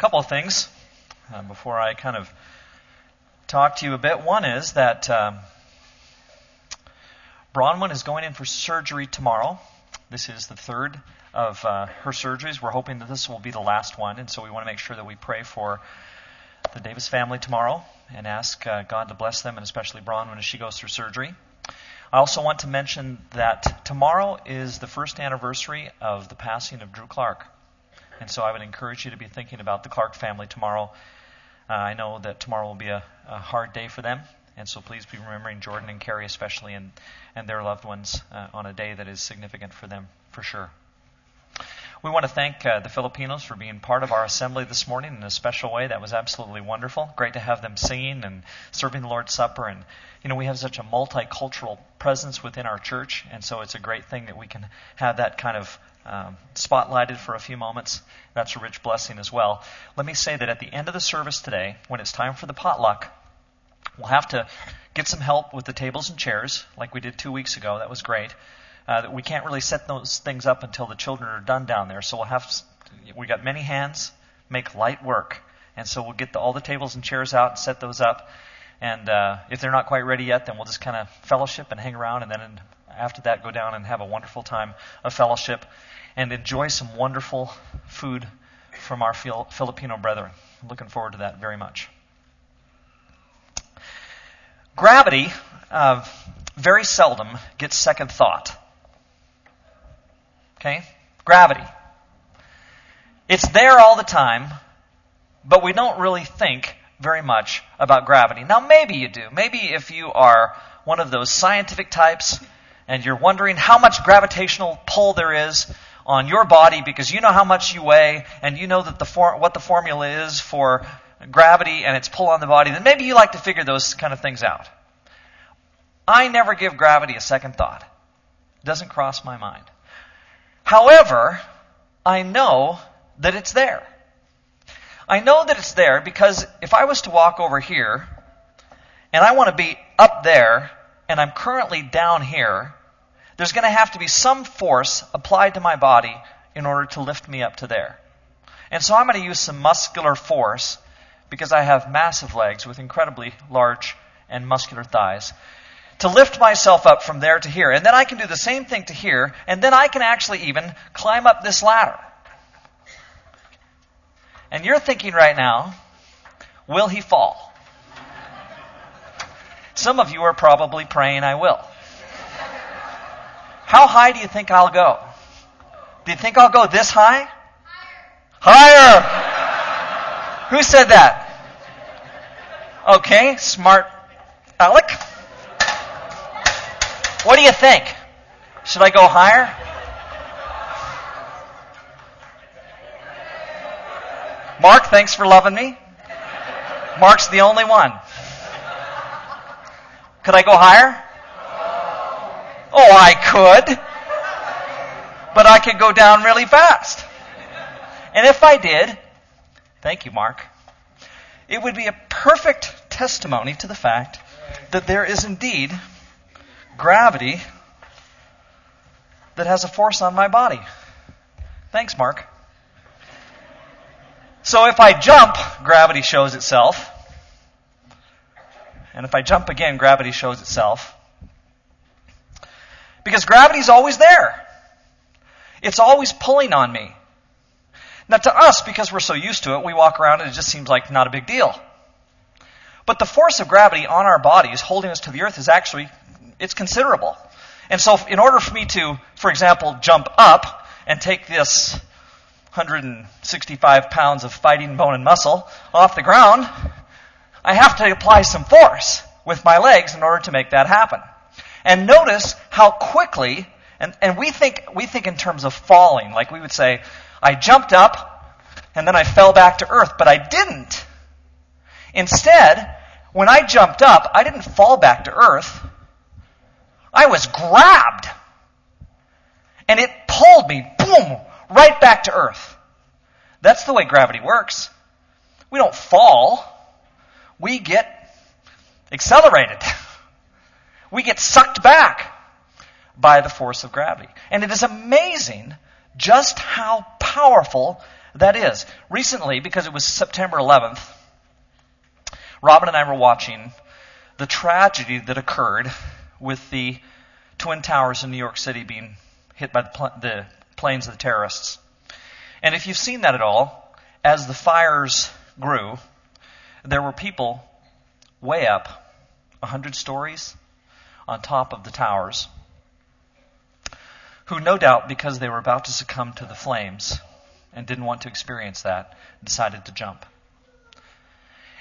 couple of things uh, before I kind of talk to you a bit. One is that um, Bronwyn is going in for surgery tomorrow. This is the third of uh, her surgeries. We're hoping that this will be the last one, and so we want to make sure that we pray for the Davis family tomorrow and ask uh, God to bless them, and especially Bronwyn as she goes through surgery. I also want to mention that tomorrow is the first anniversary of the passing of Drew Clark. And so I would encourage you to be thinking about the Clark family tomorrow. Uh, I know that tomorrow will be a, a, hard day for them, and so please be remembering Jordan and Carrie especially and, and their loved ones uh, on a day that is significant for them for sure. We want to thank uh, the Filipinos for being part of our assembly this morning in a special way. That was absolutely wonderful. Great to have them singing and serving the Lord's Supper. And, you know, we have such a multicultural presence within our church, and so it's a great thing that we can have that kind of um, spotlighted for a few moments. That's a rich blessing as well. Let me say that at the end of the service today, when it's time for the potluck, we'll have to get some help with the tables and chairs, like we did two weeks ago. That was great. Uh, we can't really set those things up until the children are done down there. So we'll have we got many hands, make light work, and so we'll get the, all the tables and chairs out and set those up. And uh, if they're not quite ready yet, then we'll just kind of fellowship and hang around, and then after that, go down and have a wonderful time of fellowship and enjoy some wonderful food from our Filipino brethren. I'm looking forward to that very much. Gravity uh, very seldom gets second thought. Okay? Gravity. It's there all the time, but we don't really think very much about gravity. Now, maybe you do. Maybe if you are one of those scientific types and you're wondering how much gravitational pull there is on your body because you know how much you weigh and you know that the for, what the formula is for gravity and its pull on the body, then maybe you like to figure those kind of things out. I never give gravity a second thought. It doesn't cross my mind. However, I know that it's there. I know that it's there because if I was to walk over here and I want to be up there and I'm currently down here, there's going to have to be some force applied to my body in order to lift me up to there. And so I'm going to use some muscular force because I have massive legs with incredibly large and muscular thighs to lift myself up from there to here. And then I can do the same thing to here, and then I can actually even climb up this ladder. And you're thinking right now, will he fall? Some of you are probably praying, I will. How high do you think I'll go? Do you think I'll go this high? Higher! Higher. Who said that? Okay, smart Alec. What do you think? Should I go higher? Mark, thanks for loving me. Mark's the only one. Could I go higher? Oh, I could. But I could go down really fast. And if I did, thank you, Mark, it would be a perfect testimony to the fact that there is indeed gravity that has a force on my body. Thanks, Mark. So if I jump, gravity shows itself. And if I jump again, gravity shows itself. Because gravity's always there. It's always pulling on me. Now to us, because we're so used to it, we walk around and it just seems like not a big deal. But the force of gravity on our bodies holding us to the earth is actually it's considerable. And so in order for me to, for example, jump up and take this 165 pounds of fighting bone and muscle off the ground, I have to apply some force with my legs in order to make that happen. And notice how quickly, and, and we think, we think in terms of falling, like we would say, I jumped up and then I fell back to earth, but I didn't. Instead, when I jumped up, I didn't fall back to earth. I was grabbed. And it pulled me, boom, right back to earth. That's the way gravity works. We don't fall. We get accelerated. We get sucked back by the force of gravity. And it is amazing just how powerful that is. Recently, because it was September 11th, Robin and I were watching the tragedy that occurred with the Twin Towers in New York City being hit by the, pl- the planes of the terrorists. And if you've seen that at all, as the fires grew, there were people way up, 100 stories on top of the towers, who no doubt, because they were about to succumb to the flames and didn't want to experience that, decided to jump.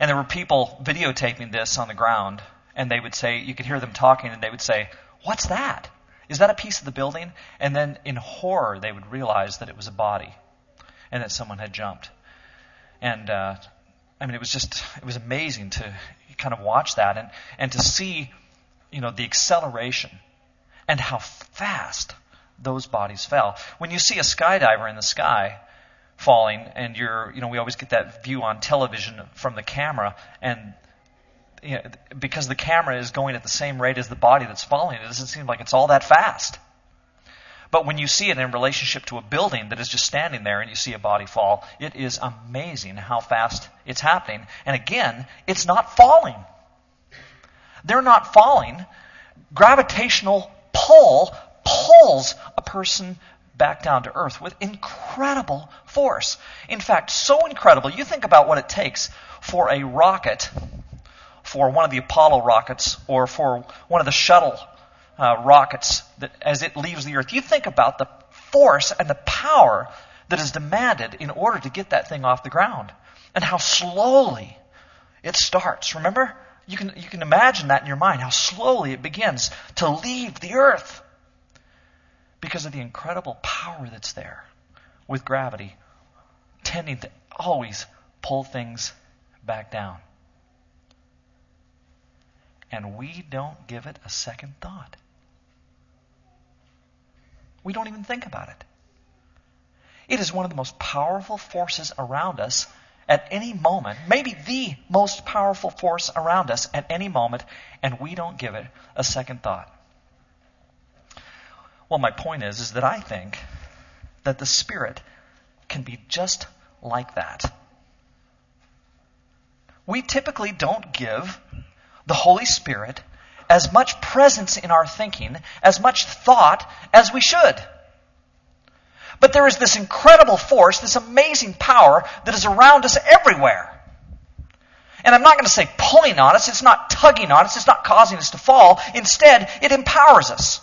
And there were people videotaping this on the ground, and they would say, you could hear them talking, and they would say, What's that? Is that a piece of the building? And then in horror, they would realize that it was a body and that someone had jumped. And, uh, I mean, it was just, it was amazing to kind of watch that and, and to see, you know, the acceleration and how fast those bodies fell. When you see a skydiver in the sky falling and you're, you know, we always get that view on television from the camera and you know, because the camera is going at the same rate as the body that's falling, it doesn't seem like it's all that fast. But when you see it in relationship to a building that is just standing there and you see a body fall, it is amazing how fast it's happening. And again, it's not falling. They're not falling. Gravitational pull pulls a person back down to earth with incredible force. In fact, so incredible, you think about what it takes for a rocket for one of the Apollo rockets or for one of the shuttle uh, rockets that, as it leaves the Earth. You think about the force and the power that is demanded in order to get that thing off the ground and how slowly it starts. Remember? You can, you can imagine that in your mind, how slowly it begins to leave the Earth because of the incredible power that's there with gravity tending to always pull things back down and we don't give it a second thought. We don't even think about it. It is one of the most powerful forces around us at any moment, maybe the most powerful force around us at any moment, and we don't give it a second thought. Well, my point is, is that I think that the Spirit can be just like that. We typically don't give the Holy Spirit as much presence in our thinking, as much thought as we should. But there is this incredible force, this amazing power that is around us everywhere. And I'm not going to say pulling on us, it's not tugging on us, it's not causing us to fall. Instead, it empowers us.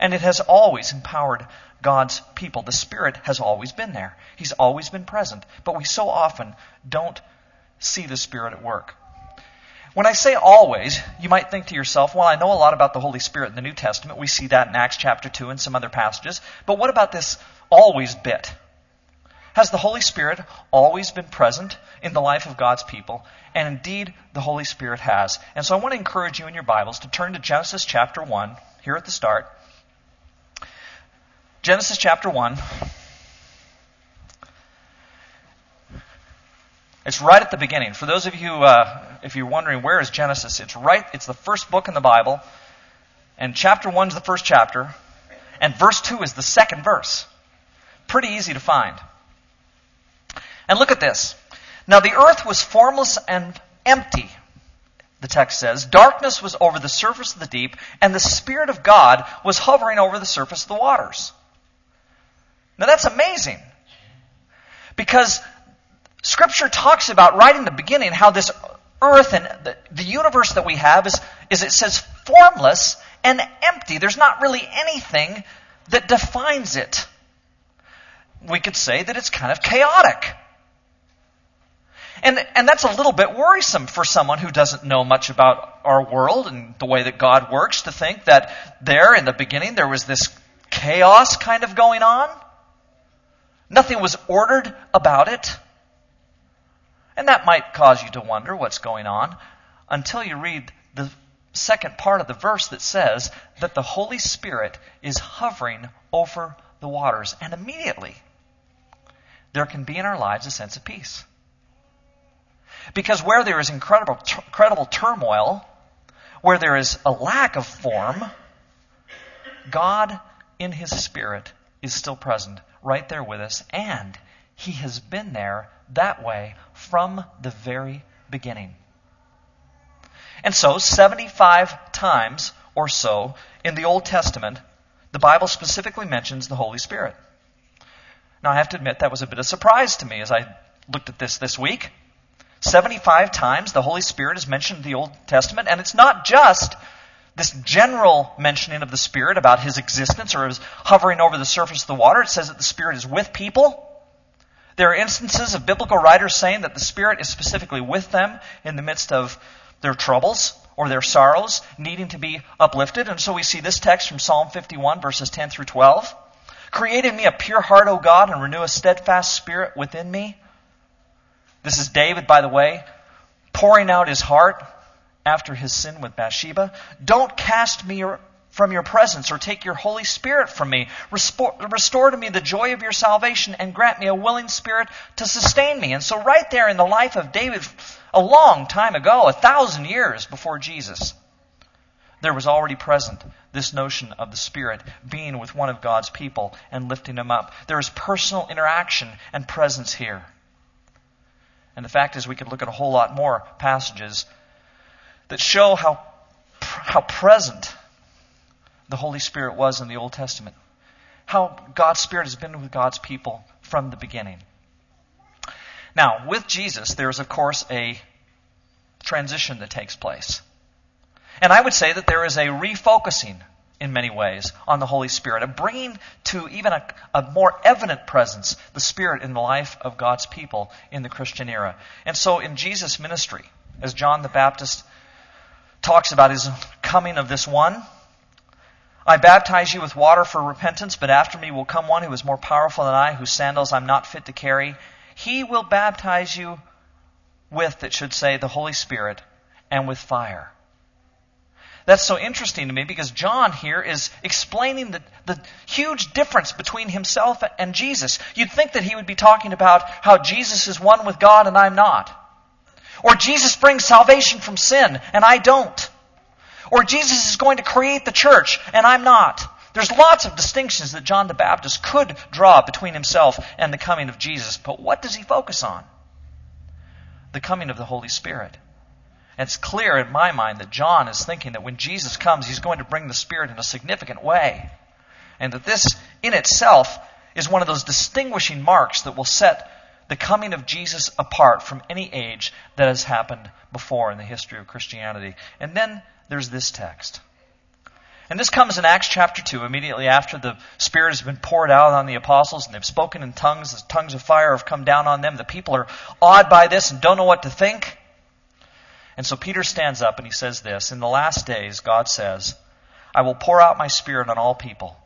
And it has always empowered God's people. The Spirit has always been there. He's always been present. But we so often don't see the Spirit at work. When I say always, you might think to yourself, well, I know a lot about the Holy Spirit in the New Testament. We see that in Acts chapter 2 and some other passages. But what about this always bit? Has the Holy Spirit always been present in the life of God's people? And indeed, the Holy Spirit has. And so I want to encourage you in your Bibles to turn to Genesis chapter 1, here at the start. Genesis chapter 1. It's right at the beginning. For those of you, uh, if you're wondering where is Genesis, it's right. It's the first book in the Bible, and chapter one is the first chapter, and verse two is the second verse. Pretty easy to find. And look at this. Now the earth was formless and empty. The text says, darkness was over the surface of the deep, and the Spirit of God was hovering over the surface of the waters. Now that's amazing. Because Scripture talks about right in the beginning how this earth and the, the universe that we have is, is, it says, formless and empty. There's not really anything that defines it. We could say that it's kind of chaotic. And, and that's a little bit worrisome for someone who doesn't know much about our world and the way that God works to think that there in the beginning there was this chaos kind of going on. Nothing was ordered about it. And that might cause you to wonder what's going on until you read the second part of the verse that says that the Holy Spirit is hovering over the waters. And immediately, there can be in our lives a sense of peace. Because where there is incredible, incredible turmoil, where there is a lack of form, God in His Spirit is still present right there with us, and He has been there that way from the very beginning. And so, 75 times or so in the Old Testament, the Bible specifically mentions the Holy Spirit. Now, I have to admit that was a bit of a surprise to me as I looked at this this week. 75 times the Holy Spirit is mentioned in the Old Testament, and it's not just this general mentioning of the Spirit about his existence or his hovering over the surface of the water. It says that the Spirit is with people. There are instances of biblical writers saying that the Spirit is specifically with them in the midst of their troubles or their sorrows, needing to be uplifted. And so we see this text from Psalm 51, verses 10 through 12. Create in me a pure heart, O God, and renew a steadfast spirit within me. This is David, by the way, pouring out his heart after his sin with Bathsheba. Don't cast me from your presence or take your Holy Spirit from me. Restore, restore, to me the joy of your salvation and grant me a willing spirit to sustain me. And so, right there in the life of David, a long time ago, a thousand years before Jesus, there was already present this notion of the Spirit being with one of God's people and lifting him up. There is personal interaction and presence here. And the fact is, we could look at a whole lot more passages that show how, how present the Holy Spirit was in the Old Testament. How God's Spirit has been with God's people from the beginning. Now, with Jesus, there is, of course, a transition that takes place. And I would say that there is a refocusing in many ways on the Holy Spirit, a bringing to even a, a, more evident presence the Spirit in the life of God's people in the Christian era. And so in Jesus' ministry, as John the Baptist talks about his coming of this one, I baptize you with water for repentance, but after me will come one who is more powerful than I, whose sandals I'm not fit to carry. He will baptize you with, it should say, the Holy Spirit and with fire. That's so interesting to me because John here is explaining the, the huge difference between himself and Jesus. You'd think that he would be talking about how Jesus is one with God and I'm not. Or Jesus brings salvation from sin and I don't. Or Jesus is going to create the church and I'm not. There's lots of distinctions that John the Baptist could draw between himself and the coming of Jesus, but what does he focus on? The coming of the Holy Spirit. It's clear in my mind that John is thinking that when Jesus comes, he's going to bring the Spirit in a significant way. And that this in itself is one of those distinguishing marks that will set the coming of Jesus apart from any age that has happened before in the history of Christianity. And then there's this text. And this comes in Acts chapter 2, immediately after the Spirit has been poured out on the apostles and they've spoken in tongues. The tongues of fire have come down on them. The people are awed by this and don't know what to think. And so Peter stands up and he says this In the last days, God says, I will pour out my spirit on all people.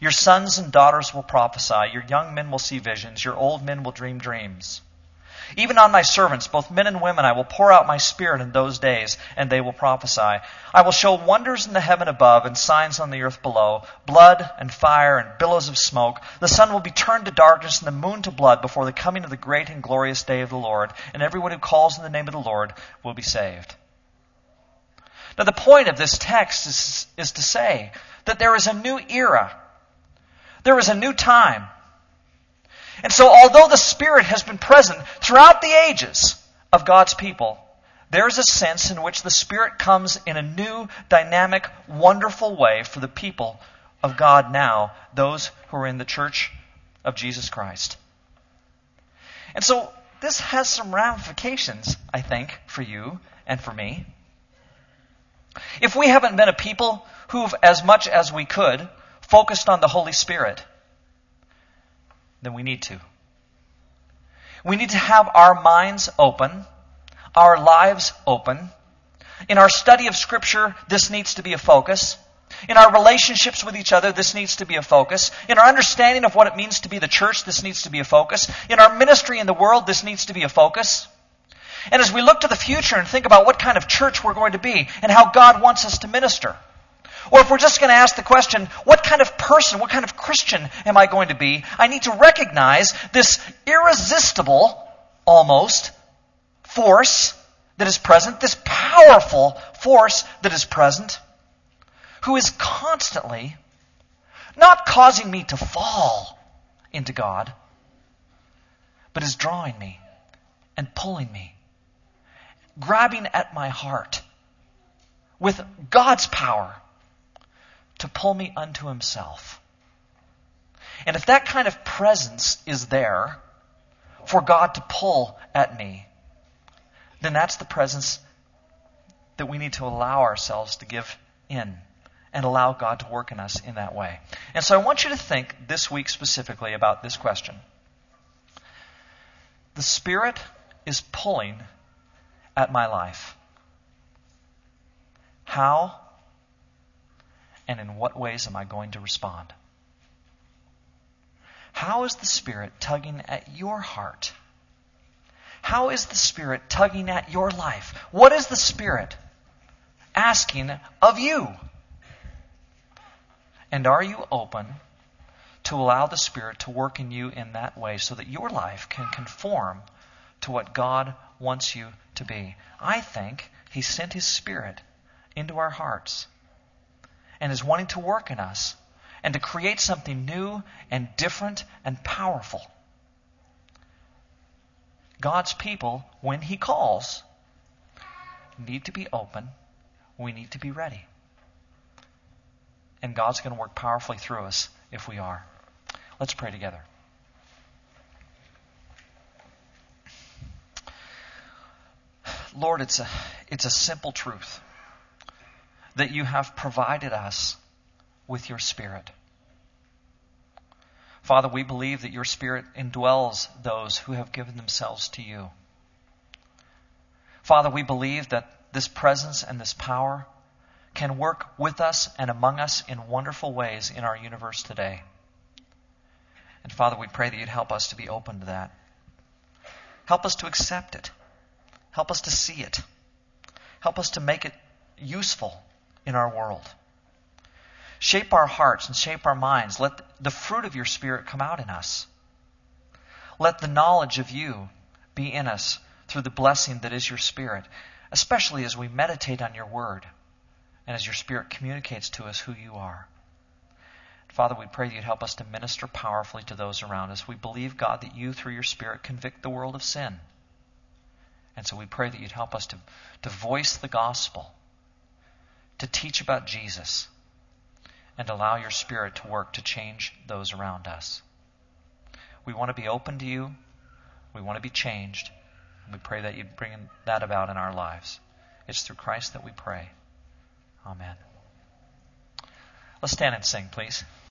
Your sons and daughters will prophesy, your young men will see visions, your old men will dream dreams. Even on my servants, both men and women, I will pour out my spirit in those days, and they will prophesy. I will show wonders in the heaven above and signs on the earth below blood and fire and billows of smoke. The sun will be turned to darkness and the moon to blood before the coming of the great and glorious day of the Lord, and everyone who calls in the name of the Lord will be saved. Now, the point of this text is, is to say that there is a new era, there is a new time. And so, although the Spirit has been present throughout the ages of God's people, there's a sense in which the Spirit comes in a new, dynamic, wonderful way for the people of God now, those who are in the church of Jesus Christ. And so, this has some ramifications, I think, for you and for me. If we haven't been a people who've, as much as we could, focused on the Holy Spirit, then we need to. We need to have our minds open, our lives open. In our study of Scripture, this needs to be a focus. In our relationships with each other, this needs to be a focus. In our understanding of what it means to be the church, this needs to be a focus. In our ministry in the world, this needs to be a focus. And as we look to the future and think about what kind of church we're going to be and how God wants us to minister, or if we're just going to ask the question, what kind of person, what kind of Christian am I going to be? I need to recognize this irresistible, almost, force that is present, this powerful force that is present, who is constantly not causing me to fall into God, but is drawing me and pulling me, grabbing at my heart with God's power to pull me unto Himself. And if that kind of presence is there for God to pull at me, then that's the presence that we need to allow ourselves to give in and allow God to work in us in that way. And so I want you to think this week specifically about this question. The Spirit is pulling at my life. How and in what ways am I going to respond? How is the Spirit tugging at your heart? How is the Spirit tugging at your life? What is the Spirit asking of you? And are you open to allow the Spirit to work in you in that way so that your life can conform to what God wants you to be? I think He sent His Spirit into our hearts and is wanting to work in us and to create something new and different and powerful. God's people, when He calls, need to be open. We need to be ready. And God's going to work powerfully through us if we are. Let's pray together. Lord, it's a, it's a simple truth that you have provided us with your Spirit. Father, we believe that your Spirit indwells those who have given themselves to you. Father, we believe that this presence and this power can work with us and among us in wonderful ways in our universe today. And Father, we pray that you'd help us to be open to that. Help us to accept it. Help us to see it. Help us to make it useful in our world. Shape our hearts and shape our minds. Let the fruit of your Spirit come out in us. Let the knowledge of you be in us through the blessing that is your Spirit, especially as we meditate on your word and as your Spirit communicates to us who you are. Father, we pray that you'd help us to minister powerfully to those around us. We believe, God, that you, through your Spirit, convict the world of sin. And so we pray that you'd help us to, to voice the gospel, to teach about Jesus and allow your Spirit to work to change those around us. We want to be open to you. We want to be changed. And we pray that you bring that about in our lives. It's through Christ that we pray. Amen. Let's stand and sing, please.